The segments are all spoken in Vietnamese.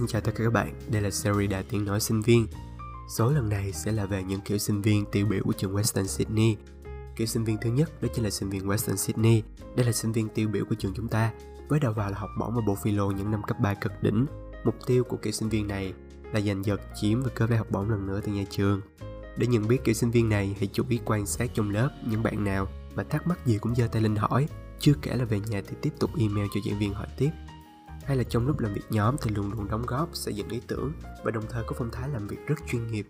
xin chào tất cả các bạn, đây là series Đà Tiếng Nói Sinh Viên. Số lần này sẽ là về những kiểu sinh viên tiêu biểu của trường Western Sydney. Kiểu sinh viên thứ nhất đó chính là sinh viên Western Sydney. Đây là sinh viên tiêu biểu của trường chúng ta Với đầu vào là học bổng và bộ philo những năm cấp 3 cực đỉnh. Mục tiêu của kiểu sinh viên này là giành giật, chiếm và cơ vé học bổng lần nữa từ nhà trường. Để nhận biết kiểu sinh viên này, hãy chú ý quan sát trong lớp những bạn nào mà thắc mắc gì cũng giơ tay lên hỏi Chưa kể là về nhà thì tiếp tục email cho giảng viên hỏi tiếp hay là trong lúc làm việc nhóm thì luôn luôn đóng góp, xây dựng ý tưởng và đồng thời có phong thái làm việc rất chuyên nghiệp.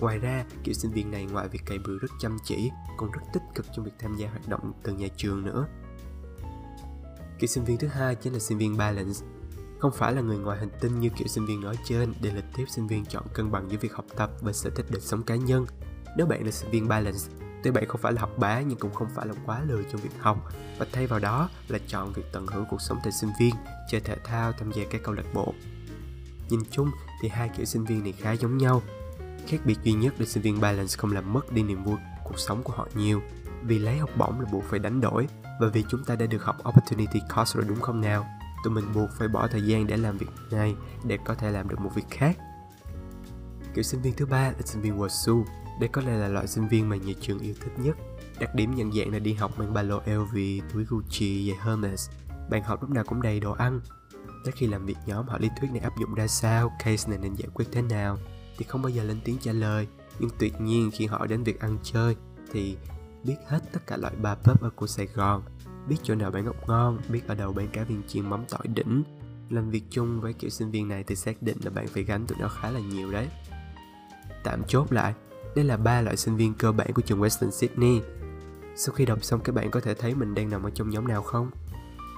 Ngoài ra, kiểu sinh viên này ngoài việc cày bừa rất chăm chỉ, còn rất tích cực trong việc tham gia hoạt động từ nhà trường nữa. Kiểu sinh viên thứ hai chính là sinh viên balance. Không phải là người ngoài hành tinh như kiểu sinh viên nói trên để lịch tiếp sinh viên chọn cân bằng giữa việc học tập và sở thích đời sống cá nhân. Nếu bạn là sinh viên balance Tuy bạn không phải là học bá nhưng cũng không phải là quá lười trong việc học và thay vào đó là chọn việc tận hưởng cuộc sống thời sinh viên, chơi thể thao, tham gia các câu lạc bộ. Nhìn chung thì hai kiểu sinh viên này khá giống nhau. Khác biệt duy nhất là sinh viên balance không làm mất đi niềm vui cuộc sống của họ nhiều vì lấy học bổng là buộc phải đánh đổi và vì chúng ta đã được học opportunity cost rồi đúng không nào? Tụi mình buộc phải bỏ thời gian để làm việc này để có thể làm được một việc khác. Kiểu sinh viên thứ ba là sinh viên Wasu đây có lẽ là loại sinh viên mà nhiều trường yêu thích nhất. Đặc điểm nhận dạng là đi học mang ba lô LV, túi Gucci, giày Hermes. Bạn học lúc nào cũng đầy đồ ăn. Tới khi làm việc nhóm họ lý thuyết này áp dụng ra sao, case này nên giải quyết thế nào, thì không bao giờ lên tiếng trả lời. Nhưng tuyệt nhiên khi họ đến việc ăn chơi thì biết hết tất cả loại bar pub ở của Sài Gòn, biết chỗ nào bán ngọc ngon, biết ở đâu bán cá viên chiên mắm tỏi đỉnh. Làm việc chung với kiểu sinh viên này thì xác định là bạn phải gánh tụi nó khá là nhiều đấy. Tạm chốt lại, đây là ba loại sinh viên cơ bản của trường Western Sydney. Sau khi đọc xong các bạn có thể thấy mình đang nằm ở trong nhóm nào không?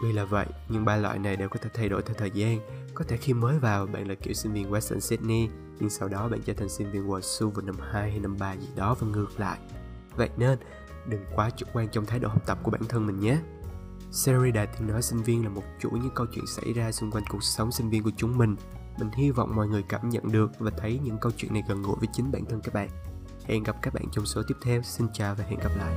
Tuy là vậy, nhưng ba loại này đều có thể thay đổi theo thời gian. Có thể khi mới vào bạn là kiểu sinh viên Western Sydney, nhưng sau đó bạn trở thành sinh viên Wasu vào năm 2 hay năm 3 gì đó và ngược lại. Vậy nên, đừng quá chủ quan trong thái độ học tập của bản thân mình nhé. Series Đài Tiếng Nói Sinh Viên là một chuỗi những câu chuyện xảy ra xung quanh cuộc sống sinh viên của chúng mình. Mình hy vọng mọi người cảm nhận được và thấy những câu chuyện này gần gũi với chính bản thân các bạn. Hẹn gặp các bạn trong số tiếp theo. Xin chào và hẹn gặp lại.